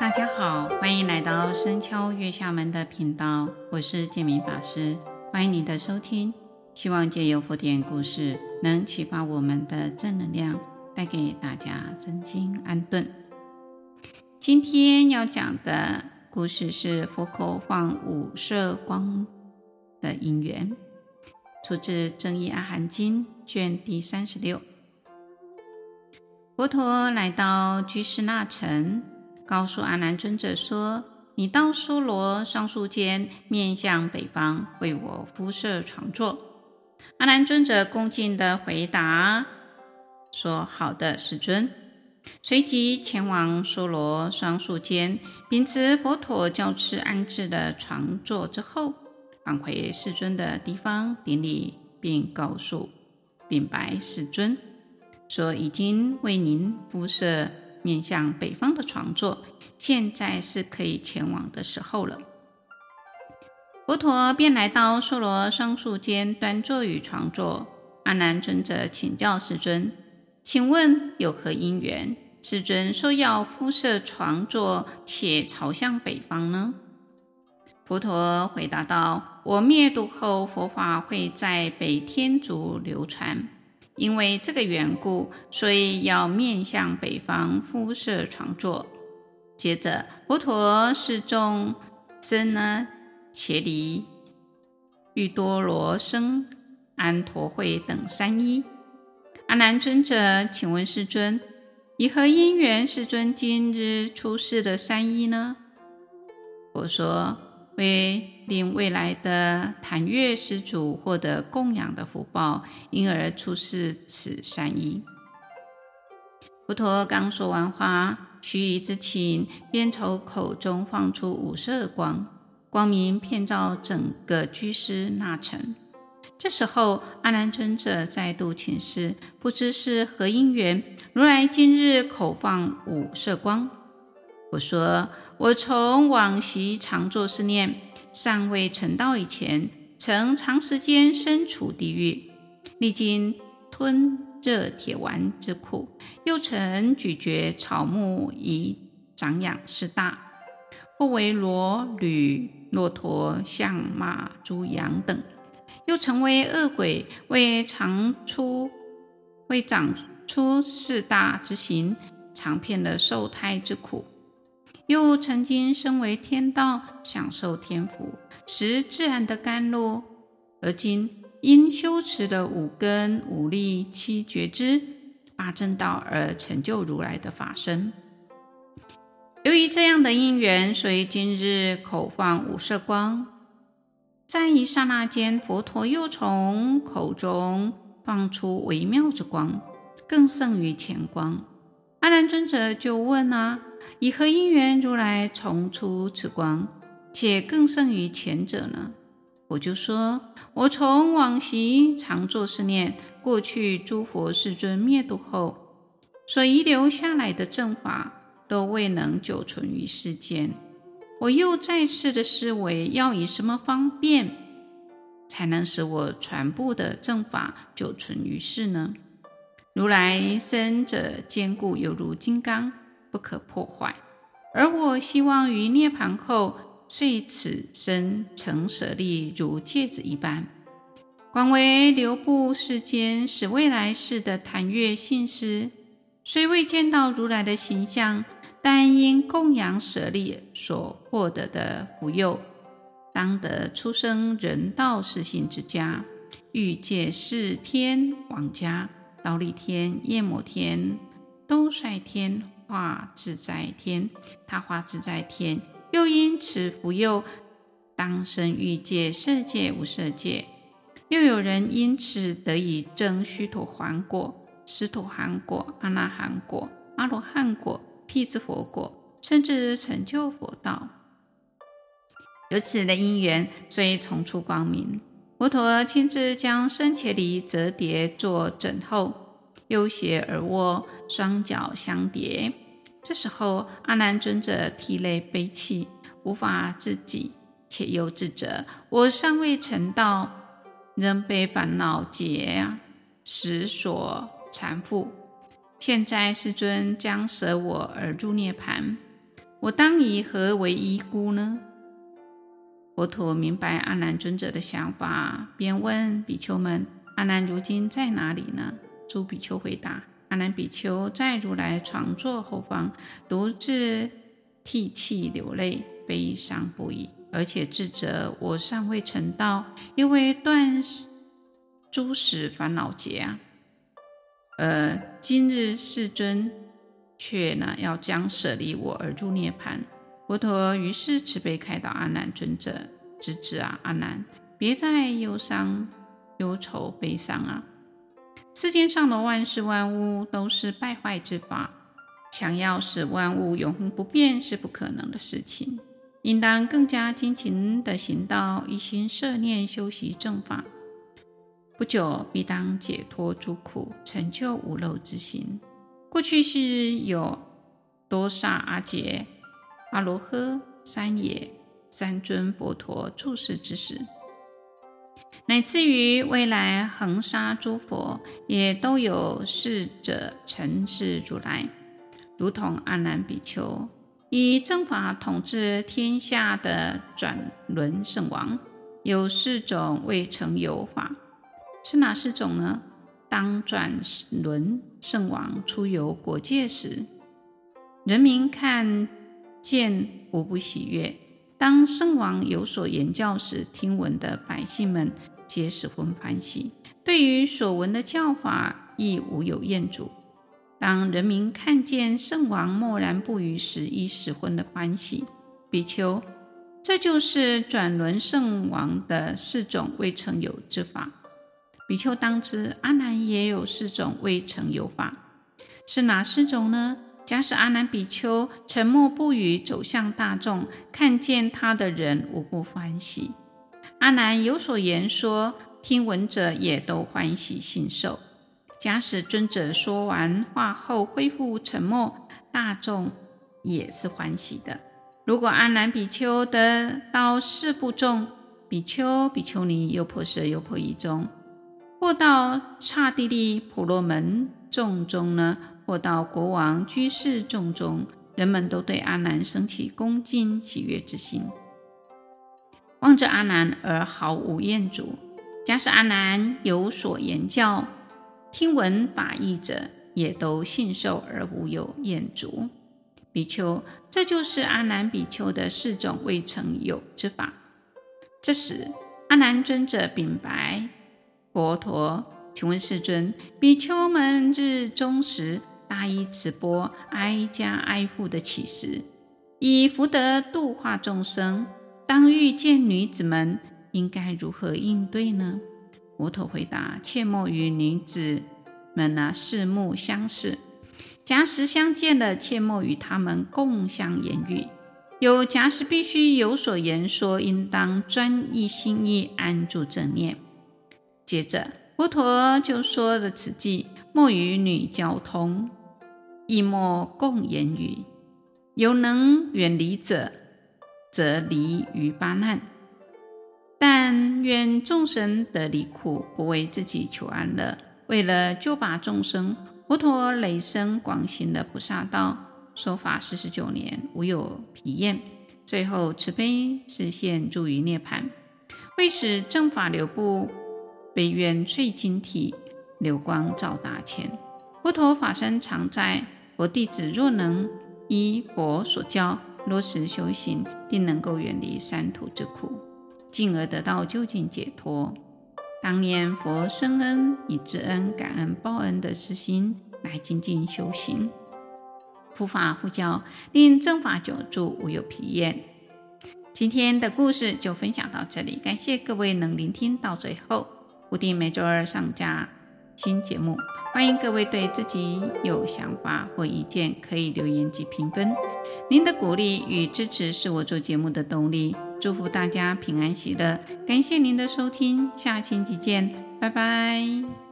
大家好，欢迎来到深敲月下门的频道，我是建明法师，欢迎你的收听。希望借由佛典故事，能启发我们的正能量，带给大家身心安顿。今天要讲的故事是佛口放五色光的因缘，出自《增一阿含经》卷第三十六。佛陀来到居士那城。告诉阿难尊者说：“你到娑罗双树间，面向北方，为我敷设床座。”阿难尊者恭敬的回答说：“好的，世尊。”随即前往娑罗双树间，秉持佛陀教敕安置的床座之后，返回世尊的地方顶礼，并告诉禀白世尊说：“已经为您敷设。”面向北方的床座，现在是可以前往的时候了。佛陀便来到娑罗双树间，端坐于床座。阿难尊者请教世尊：“请问有何因缘？世尊说要敷设床座，且朝向北方呢？”佛陀回答道：“我灭度后，佛法会在北天竺流传。”因为这个缘故，所以要面向北方敷设床座。接着，佛陀示众僧呢，伽梨、郁多罗僧、安陀会等三衣。阿难尊者，请问世尊，以何因缘，世尊今日出世的三衣呢？佛说。为令未来的檀越施主获得供养的福报，因而出示此善衣。佛陀刚说完话，须臾之情，便从口中放出五色光，光明遍照整个居士那城。这时候，阿难尊者再度请示：不知是何因缘，如来今日口放五色光？我说。我从往昔常作是念，尚未成道以前，曾长时间身处地狱，历经吞热铁丸之苦，又曾咀嚼草木以长养四大，或为骡驴骆驼象马猪羊等，又成为恶鬼，为长出为长出四大之形，尝遍了受胎之苦。又曾经身为天道，享受天福，食自然的甘露，而今因修持的五根、五力、七觉支、八正道而成就如来的法身。由于这样的因缘，所以今日口放五色光。在一刹那间，佛陀又从口中放出微妙之光，更胜于前光。阿难尊者就问啊。以何因缘，如来重出此光，且更胜于前者呢？我就说，我从往昔常作是念：过去诸佛世尊灭度后，所遗留下来的正法，都未能久存于世间。我又再次的思维，要以什么方便，才能使我传布的正法久存于世呢？如来身者坚固，犹如金刚。不可破坏，而我希望于涅槃后，遂此身成舍利如芥子一般，广为流布世间，使未来世的檀月信施，虽未见到如来的形象，但因供养舍利所获得的福佑，当得出生人道世性之家，欲界四天王家，忉利天、焰摩天、兜率天。化自在天，他化自在天，又因此福佑，当生欲界、色界、无色界。又有人因此得以证须陀洹果、斯陀含果、阿那含果、阿罗汉果、辟支佛果，甚至成就佛道。有此的因缘，所以重出光明。佛陀亲自将僧伽梨折叠作枕后。右胁而卧，双脚相叠。这时候，阿难尊者涕泪悲泣，无法自己，且又自责：我尚未成道，仍被烦恼结使所缠缚。现在世尊将舍我而入涅槃，我当以何为依孤呢？佛陀明白阿难尊者的想法，便问比丘们：“阿难如今在哪里呢？”诸比丘回答：“阿难比丘在如来床座后方，独自涕泣流泪，悲伤不已，而且自责我尚未成道，因为断诸死烦恼结啊！呃今日世尊却呢要将舍离我而入涅槃。”佛陀于是慈悲开导阿难尊者，直指啊，阿难，别再忧伤、忧愁、悲伤啊！世间上的万事万物都是败坏之法，想要使万物永恒不变是不可能的事情。应当更加精勤地行道，一心摄念修习正法，不久必当解脱诸苦，成就无漏之心。过去是有多萨阿劫。阿罗呵、三野、三尊佛陀住世之时，乃至于未来恒沙诸佛，也都有侍者承事如来，如同阿难比丘以正法统治天下的转轮圣王，有四种未曾有法，是哪四种呢？当转轮圣王出游国界时，人民看。见无不喜悦。当圣王有所言教时，听闻的百姓们皆十分欢喜。对于所闻的教法，亦无有厌阻。当人民看见圣王默然不语时，亦十分的欢喜。比丘，这就是转轮圣王的四种未曾有之法。比丘当知，阿难也有四种未曾有法，是哪四种呢？假使阿难比丘沉默不语，走向大众，看见他的人无不欢喜。阿难有所言说，听闻者也都欢喜信受。假使尊者说完话后恢复沉默，大众也是欢喜的。如果阿难比丘得到四部众，比丘、比丘尼、优婆塞、优婆夷中，或到刹帝利婆罗门众中呢？或到国王、居士众中，人们都对阿难生起恭敬喜悦之心，望着阿难而毫无厌阻。假使阿难有所言教，听闻法义者也都信受而无有厌阻。比丘，这就是阿难比丘的四种未曾有之法。这时，阿难尊者禀白佛陀：“请问世尊，比丘们日中时，”大衣持钵，挨家挨户的乞食，以福德度化众生。当遇见女子们，应该如何应对呢？佛陀回答：切莫与女子们啊四目相视。假使相见了，切莫与她们共相言语。有假使必须有所言说，应当专一心意，安住正念。接着，佛陀就说了此偈：莫与女交通。亦莫共言语，有能远离者，则离于八难。但愿众生得离苦，不为自己求安乐。为了救拔众生，佛陀累生广行的菩萨道，说法四十九年，无有疲厌。最后慈悲示现，住于涅槃。为使正法流布，悲愿缀经体，流光照大千。佛陀法身常在。佛弟子若能依佛所教落实修行，定能够远离三途之苦，进而得到究竟解脱。当念佛生恩，以知恩、感恩、报恩的之心来精进修行，护法护教，令正法久住，无有疲厌。今天的故事就分享到这里，感谢各位能聆听到最后。固定每周二上架新节目。欢迎各位对自己有想法或意见，可以留言及评分。您的鼓励与支持是我做节目的动力。祝福大家平安喜乐，感谢您的收听，下星期见，拜拜。